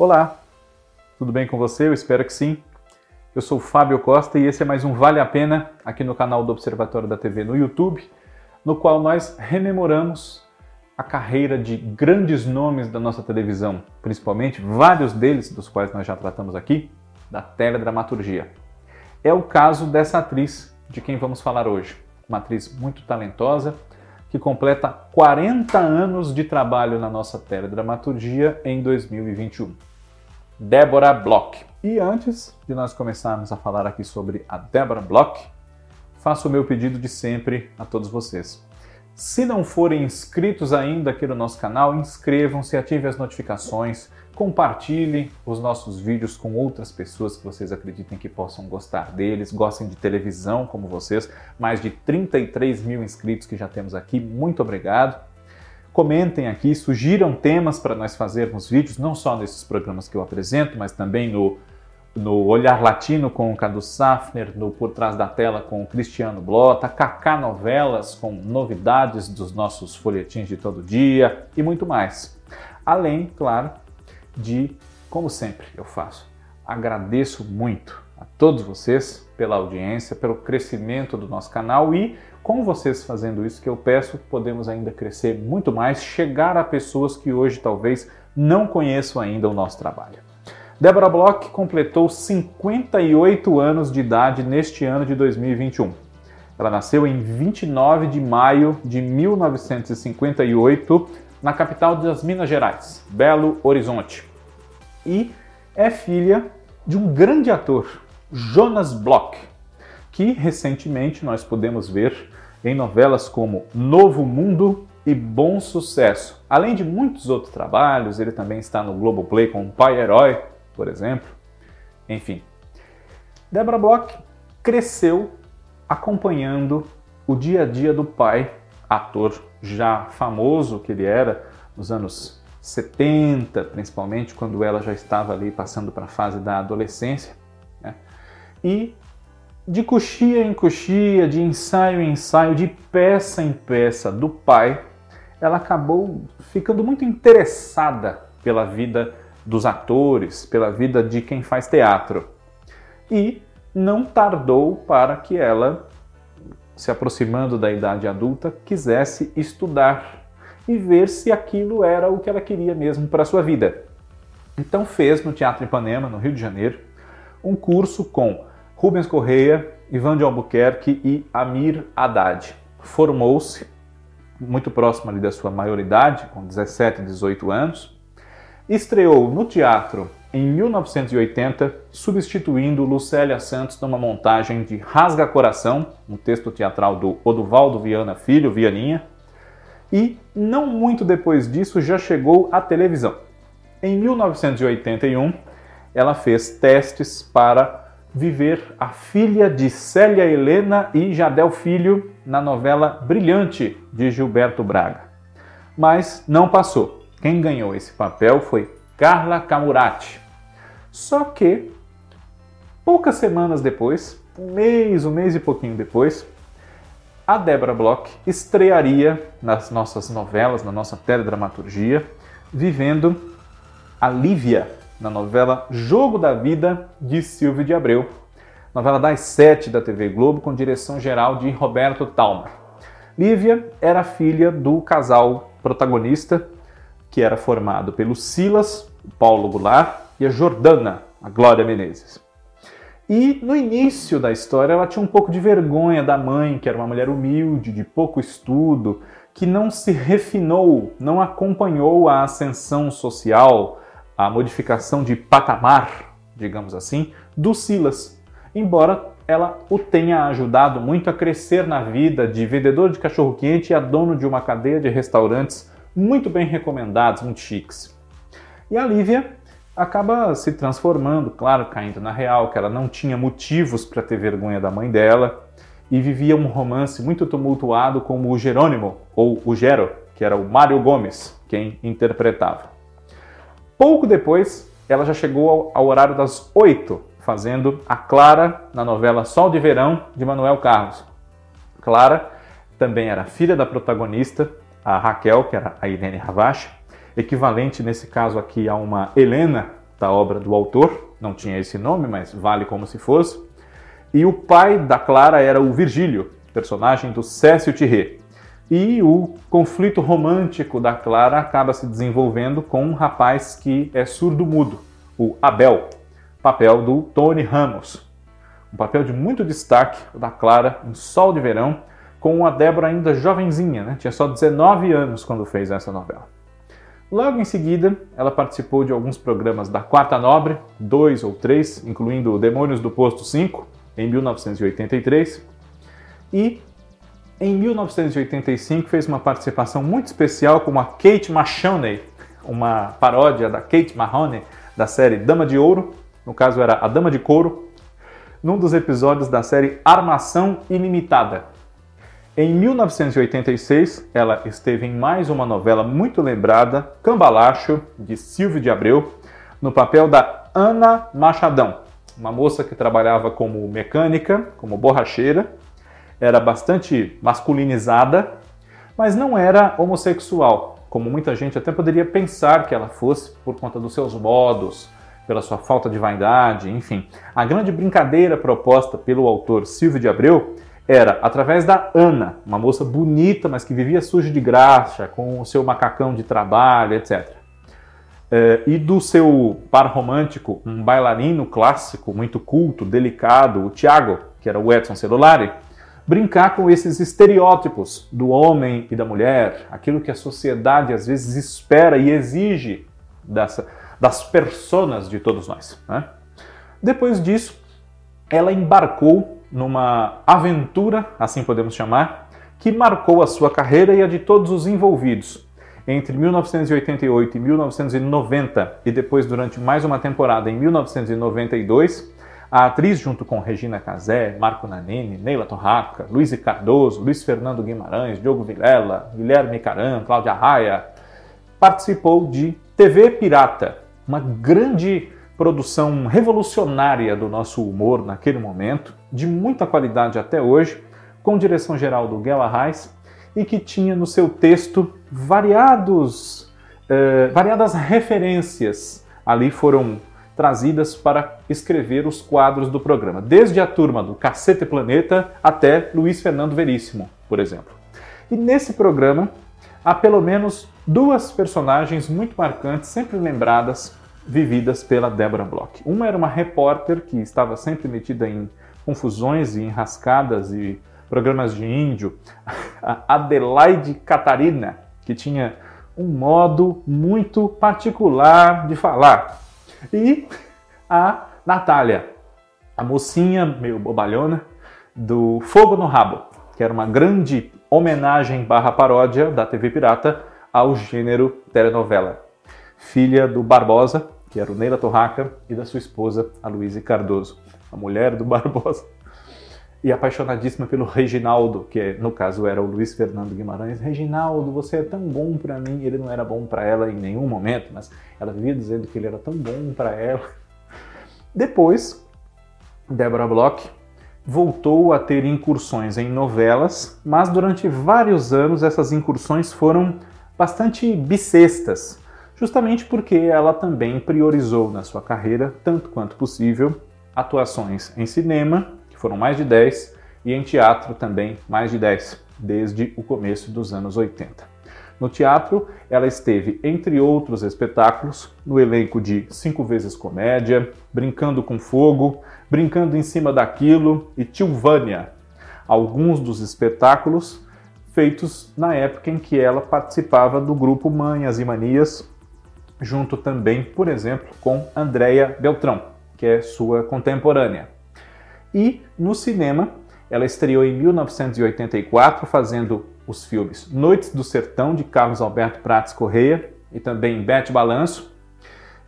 Olá, tudo bem com você? Eu espero que sim. Eu sou Fábio Costa e esse é mais um Vale a Pena aqui no canal do Observatório da TV no YouTube, no qual nós rememoramos a carreira de grandes nomes da nossa televisão, principalmente vários deles, dos quais nós já tratamos aqui, da teledramaturgia. É o caso dessa atriz de quem vamos falar hoje, uma atriz muito talentosa que completa 40 anos de trabalho na nossa teledramaturgia em 2021. Débora Bloch. E antes de nós começarmos a falar aqui sobre a Débora Bloch, faço o meu pedido de sempre a todos vocês. Se não forem inscritos ainda aqui no nosso canal, inscrevam-se, ativem as notificações, compartilhem os nossos vídeos com outras pessoas que vocês acreditem que possam gostar deles, gostem de televisão como vocês. Mais de 33 mil inscritos que já temos aqui, muito obrigado. Comentem aqui, sugiram temas para nós fazermos vídeos, não só nesses programas que eu apresento, mas também no, no Olhar Latino com o Cadu Safner, no Por Trás da Tela com o Cristiano Blota, Kaká Novelas com novidades dos nossos folhetins de todo dia e muito mais. Além, claro, de, como sempre eu faço, agradeço muito a todos vocês pela audiência, pelo crescimento do nosso canal e com vocês fazendo isso que eu peço, podemos ainda crescer muito mais, chegar a pessoas que hoje talvez não conheçam ainda o nosso trabalho. Débora Bloch completou 58 anos de idade neste ano de 2021. Ela nasceu em 29 de maio de 1958 na capital das Minas Gerais, Belo Horizonte. E é filha de um grande ator, Jonas Bloch, que recentemente nós podemos ver em novelas como Novo Mundo e Bom Sucesso. Além de muitos outros trabalhos, ele também está no Globoplay com Pai Herói, por exemplo. Enfim, Deborah Bloch cresceu acompanhando o dia a dia do pai, ator já famoso que ele era nos anos 70, principalmente quando ela já estava ali passando para a fase da adolescência. E de coxia em coxia, de ensaio em ensaio, de peça em peça do pai, ela acabou ficando muito interessada pela vida dos atores, pela vida de quem faz teatro. E não tardou para que ela, se aproximando da idade adulta, quisesse estudar e ver se aquilo era o que ela queria mesmo para a sua vida. Então fez no Teatro Ipanema, no Rio de Janeiro, um curso com Rubens Correia, Ivan de Albuquerque e Amir Haddad. Formou-se muito próximo ali da sua maioridade, com 17, 18 anos. Estreou no teatro em 1980, substituindo Lucélia Santos numa montagem de Rasga Coração, um texto teatral do Oduvaldo Viana Filho, Vianinha. E não muito depois disso já chegou à televisão. Em 1981, ela fez testes para viver a filha de Célia Helena e Jadel Filho na novela Brilhante de Gilberto Braga. Mas não passou. Quem ganhou esse papel foi Carla Camurati. Só que poucas semanas depois, um mês, um mês e pouquinho depois, a Débora Bloch estrearia nas nossas novelas, na nossa teledramaturgia, vivendo a Lívia na novela Jogo da Vida de Silvio de Abreu, novela das sete da TV Globo com direção geral de Roberto Talma. Lívia era filha do casal protagonista, que era formado pelo Silas, Paulo Goulart, e a Jordana, a Glória Menezes. E no início da história ela tinha um pouco de vergonha da mãe, que era uma mulher humilde, de pouco estudo, que não se refinou, não acompanhou a ascensão social, a modificação de patamar, digamos assim, do Silas, embora ela o tenha ajudado muito a crescer na vida de vendedor de cachorro-quente e a dono de uma cadeia de restaurantes muito bem recomendados, muito chiques. E a Lívia acaba se transformando, claro, caindo na real, que ela não tinha motivos para ter vergonha da mãe dela e vivia um romance muito tumultuado com o Jerônimo, ou o Gero, que era o Mário Gomes, quem interpretava. Pouco depois, ela já chegou ao, horário das 8, fazendo a Clara na novela Sol de Verão de Manuel Carlos. Clara também era filha da protagonista, a Raquel, que era a Irene Ravache, equivalente nesse caso aqui a uma Helena da obra do autor, não tinha esse nome, mas vale como se fosse. E o pai da Clara era o Virgílio, personagem do Cécio Thierry. E o conflito romântico da Clara acaba se desenvolvendo com um rapaz que é surdo-mudo, o Abel, papel do Tony Ramos. Um papel de muito destaque da Clara em Sol de Verão, com a Débora ainda jovenzinha, né? tinha só 19 anos quando fez essa novela. Logo em seguida, ela participou de alguns programas da Quarta Nobre, dois ou três, incluindo Demônios do Posto 5, em 1983, e em 1985 fez uma participação muito especial com a Kate Machoney, uma paródia da Kate Mahoney da série Dama de Ouro, no caso era a Dama de Couro, num dos episódios da série Armação Ilimitada. Em 1986, ela esteve em mais uma novela muito lembrada, Cambalacho, de Silvio de Abreu, no papel da Ana Machadão, uma moça que trabalhava como mecânica, como borracheira, era bastante masculinizada, mas não era homossexual, como muita gente até poderia pensar que ela fosse por conta dos seus modos, pela sua falta de vaidade, enfim. A grande brincadeira proposta pelo autor Silvio de Abreu era através da Ana, uma moça bonita, mas que vivia suja de graxa, com o seu macacão de trabalho, etc. É, e do seu par romântico, um bailarino clássico, muito culto, delicado, o Tiago, que era o Edson Celulari, brincar com esses estereótipos do homem e da mulher, aquilo que a sociedade às vezes espera e exige dessa, das personas de todos nós. Né? Depois disso, ela embarcou numa aventura, assim podemos chamar, que marcou a sua carreira e a de todos os envolvidos. Entre 1988 e 1990, e depois durante mais uma temporada em 1992, a atriz, junto com Regina Casé, Marco Nanini, Neila Torraca, Luiz Cardoso, Luiz Fernando Guimarães, Diogo Vilela, Guilherme Caram, Cláudia Raia, participou de TV Pirata, uma grande produção revolucionária do nosso humor naquele momento, de muita qualidade até hoje, com direção geral do Guel Arraes, e que tinha no seu texto variados, eh, variadas referências. Ali foram trazidas para escrever os quadros do programa, desde a turma do Cacete Planeta até Luiz Fernando Veríssimo, por exemplo. E nesse programa há pelo menos duas personagens muito marcantes, sempre lembradas, vividas pela Deborah Bloch. Uma era uma repórter que estava sempre metida em confusões e enrascadas e programas de índio, a Adelaide Catarina, que tinha um modo muito particular de falar. E a Natália, a mocinha meio bobalhona do Fogo no Rabo, que era uma grande homenagem barra paródia da TV Pirata ao gênero telenovela. Filha do Barbosa, que era o Neila Torraca, e da sua esposa, a Luísa Cardoso, a mulher do Barbosa. E apaixonadíssima pelo Reginaldo, que no caso era o Luiz Fernando Guimarães. Reginaldo, você é tão bom para mim. Ele não era bom para ela em nenhum momento, mas ela vivia dizendo que ele era tão bom para ela. Depois, Deborah Bloch voltou a ter incursões em novelas, mas durante vários anos essas incursões foram bastante bissextas justamente porque ela também priorizou na sua carreira, tanto quanto possível, atuações em cinema, foram mais de 10, e em teatro também mais de 10, desde o começo dos anos 80. No teatro, ela esteve, entre outros espetáculos, no elenco de Cinco Vezes Comédia, Brincando com Fogo, Brincando em Cima daquilo e Tilvânia. Alguns dos espetáculos feitos na época em que ela participava do grupo Manhas e Manias, junto também, por exemplo, com Andrea Beltrão, que é sua contemporânea. E no cinema, ela estreou em 1984 fazendo os filmes Noites do Sertão, de Carlos Alberto Prates Correia, e também Bete Balanço,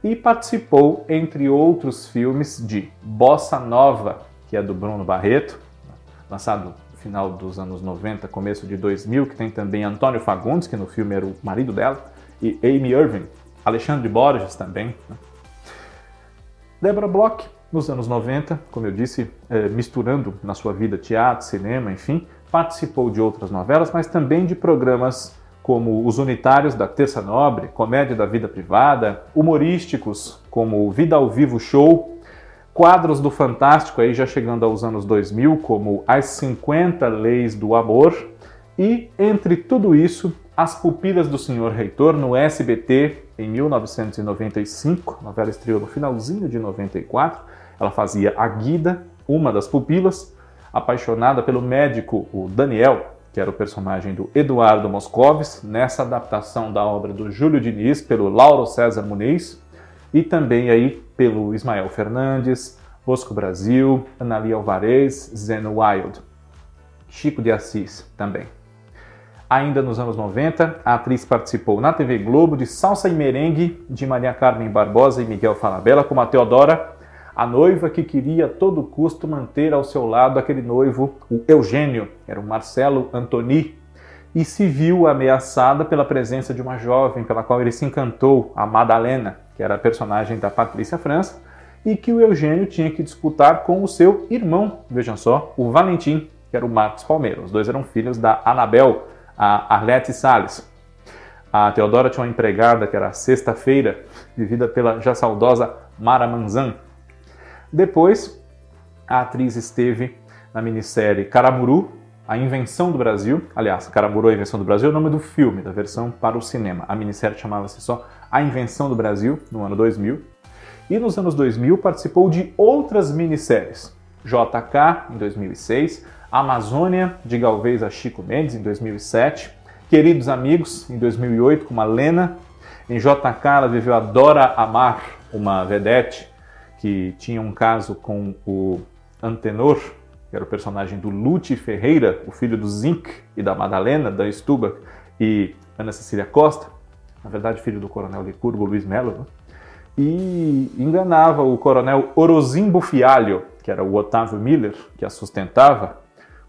e participou, entre outros filmes, de Bossa Nova, que é do Bruno Barreto, lançado no final dos anos 90, começo de 2000, que tem também Antônio Fagundes, que no filme era o marido dela, e Amy Irving, Alexandre Borges também. Né? Débora Bloch, nos anos 90, como eu disse, é, misturando na sua vida teatro, cinema, enfim, participou de outras novelas, mas também de programas como Os Unitários da Terça Nobre, Comédia da Vida Privada, humorísticos como Vida ao Vivo Show, quadros do Fantástico aí já chegando aos anos 2000, como As 50 Leis do Amor, e entre tudo isso, As Pupilas do Senhor Reitor no SBT em 1995, a novela estreou no finalzinho de 94. Ela fazia a Guida, uma das pupilas, apaixonada pelo médico, o Daniel, que era o personagem do Eduardo Moscovis, nessa adaptação da obra do Júlio Diniz pelo Lauro César Muniz e também aí pelo Ismael Fernandes, Bosco Brasil, Analia Alvarez, Zeno Wild, Chico de Assis também. Ainda nos anos 90, a atriz participou na TV Globo de Salsa e Merengue de Maria Carmen Barbosa e Miguel Falabella como a Teodora, a noiva que queria a todo custo manter ao seu lado aquele noivo, o Eugênio, era o Marcelo Antoni, e se viu ameaçada pela presença de uma jovem pela qual ele se encantou, a Madalena, que era a personagem da Patrícia França, e que o Eugênio tinha que disputar com o seu irmão, vejam só, o Valentim, que era o Marcos Palmeira. Os dois eram filhos da Anabel, a Arlete Salles. A Teodora tinha uma empregada que era Sexta-feira, vivida pela já saudosa Mara Manzan. Depois, a atriz esteve na minissérie Caramuru, A Invenção do Brasil. Aliás, Caramuru, A Invenção do Brasil é o nome do filme, da versão para o cinema. A minissérie chamava-se só A Invenção do Brasil, no ano 2000. E nos anos 2000 participou de outras minisséries. JK, em 2006, Amazônia, de Galvez a Chico Mendes, em 2007, Queridos Amigos, em 2008, com a Lena. Em JK, ela viveu a Dora Amar, uma vedete que tinha um caso com o Antenor, que era o personagem do Lute Ferreira, o filho do Zinc e da Madalena, da Stuba e Ana Cecília Costa, na verdade filho do coronel Licurgo Luiz Melo, né? e enganava o coronel Orozimbo Fialho, que era o Otávio Miller, que a sustentava,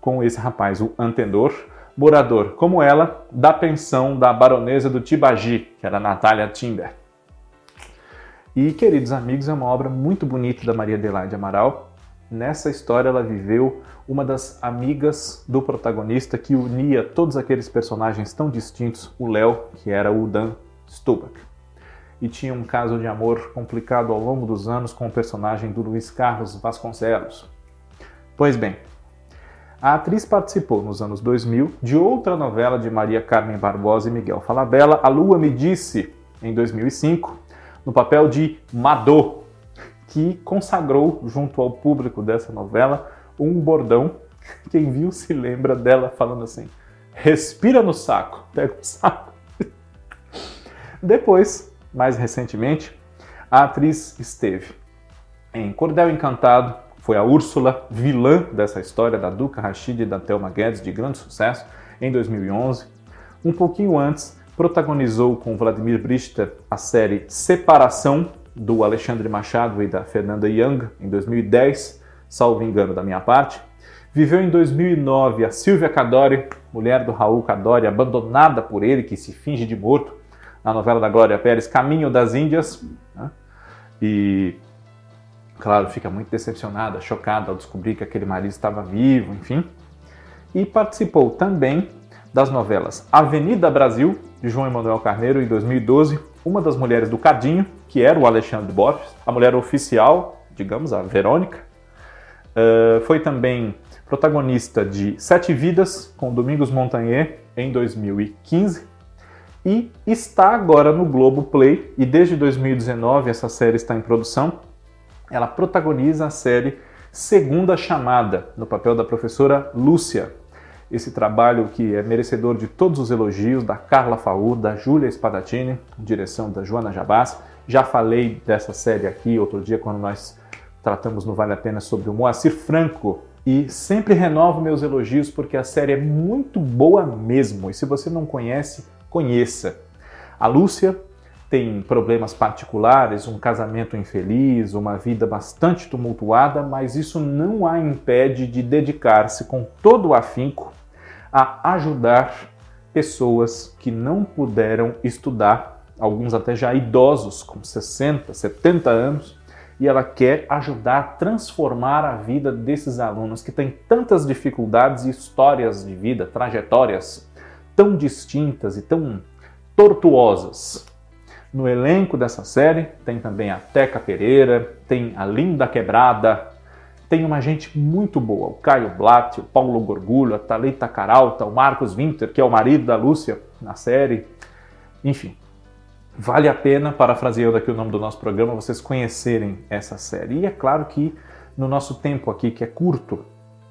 com esse rapaz, o Antendor, morador, como ela, da pensão da baronesa do Tibagi, que era Natália Timber. E Queridos Amigos é uma obra muito bonita da Maria Adelaide Amaral. Nessa história ela viveu uma das amigas do protagonista que unia todos aqueles personagens tão distintos, o Léo, que era o Dan Stubach. E tinha um caso de amor complicado ao longo dos anos com o personagem do Luiz Carlos Vasconcelos. Pois bem, a atriz participou nos anos 2000 de outra novela de Maria Carmen Barbosa e Miguel Falabella, A Lua Me Disse, em 2005, no papel de Madô, que consagrou junto ao público dessa novela um bordão. Quem viu se lembra dela falando assim: respira no saco, pega o saco. Depois, mais recentemente, a atriz esteve em Cordel Encantado, foi a Úrsula, vilã dessa história da Duca Rashid e da Thelma Guedes, de grande sucesso, em 2011. Um pouquinho antes, protagonizou com Vladimir Brichter a série Separação, do Alexandre Machado e da Fernanda Young, em 2010, salvo engano da minha parte. Viveu em 2009 a Silvia Cadore, mulher do Raul Cadore, abandonada por ele, que se finge de morto, na novela da Glória Pérez, Caminho das Índias. Né? E claro, fica muito decepcionada, chocada ao descobrir que aquele marido estava vivo, enfim. E participou também das novelas Avenida Brasil, de João Emanuel Carneiro, em 2012, uma das mulheres do Cadinho, que era o Alexandre Borges, a mulher oficial, digamos, a Verônica. Uh, foi também protagonista de Sete Vidas, com Domingos Montagnier, em 2015. E está agora no Globo Play, e desde 2019 essa série está em produção ela protagoniza a série Segunda Chamada, no papel da professora Lúcia. Esse trabalho que é merecedor de todos os elogios da Carla Faur, da Júlia Spadatini, direção da Joana Jabás. Já falei dessa série aqui outro dia quando nós tratamos no Vale a Pena sobre o Moacir Franco. E sempre renovo meus elogios porque a série é muito boa mesmo. E se você não conhece, conheça. A Lúcia tem problemas particulares, um casamento infeliz, uma vida bastante tumultuada, mas isso não a impede de dedicar-se com todo o afinco a ajudar pessoas que não puderam estudar, alguns até já idosos, com 60, 70 anos, e ela quer ajudar a transformar a vida desses alunos que têm tantas dificuldades e histórias de vida, trajetórias tão distintas e tão tortuosas. No elenco dessa série tem também a Teca Pereira, tem a Linda Quebrada, tem uma gente muito boa, o Caio Blatt, o Paulo Gorgulho, a Thalita Caralta, o Marcos Winter, que é o marido da Lúcia na série. Enfim, vale a pena, parafraseando aqui o nome do nosso programa, vocês conhecerem essa série. E é claro que no nosso tempo aqui, que é curto,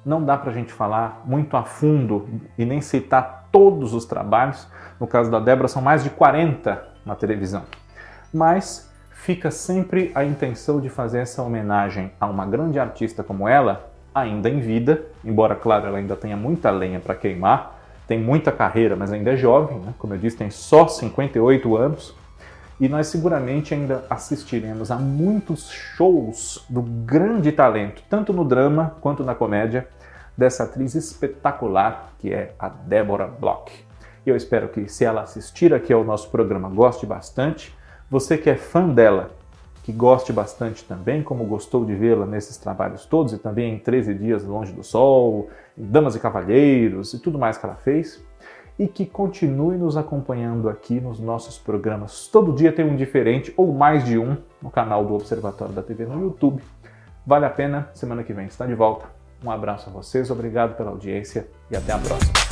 não dá para a gente falar muito a fundo e nem citar todos os trabalhos. No caso da Débora, são mais de 40 na televisão. Mas fica sempre a intenção de fazer essa homenagem a uma grande artista como ela, ainda em vida, embora, claro, ela ainda tenha muita lenha para queimar, tem muita carreira, mas ainda é jovem, né? como eu disse, tem só 58 anos. E nós seguramente ainda assistiremos a muitos shows do grande talento, tanto no drama quanto na comédia, dessa atriz espetacular que é a Débora Bloch. Eu espero que, se ela assistir aqui ao nosso programa, goste bastante você que é fã dela, que goste bastante também, como gostou de vê-la nesses trabalhos todos e também em 13 Dias Longe do Sol, em Damas e Cavalheiros e tudo mais que ela fez, e que continue nos acompanhando aqui nos nossos programas. Todo dia tem um diferente ou mais de um no canal do Observatório da TV no YouTube. Vale a pena, semana que vem está de volta. Um abraço a vocês, obrigado pela audiência e até a próxima.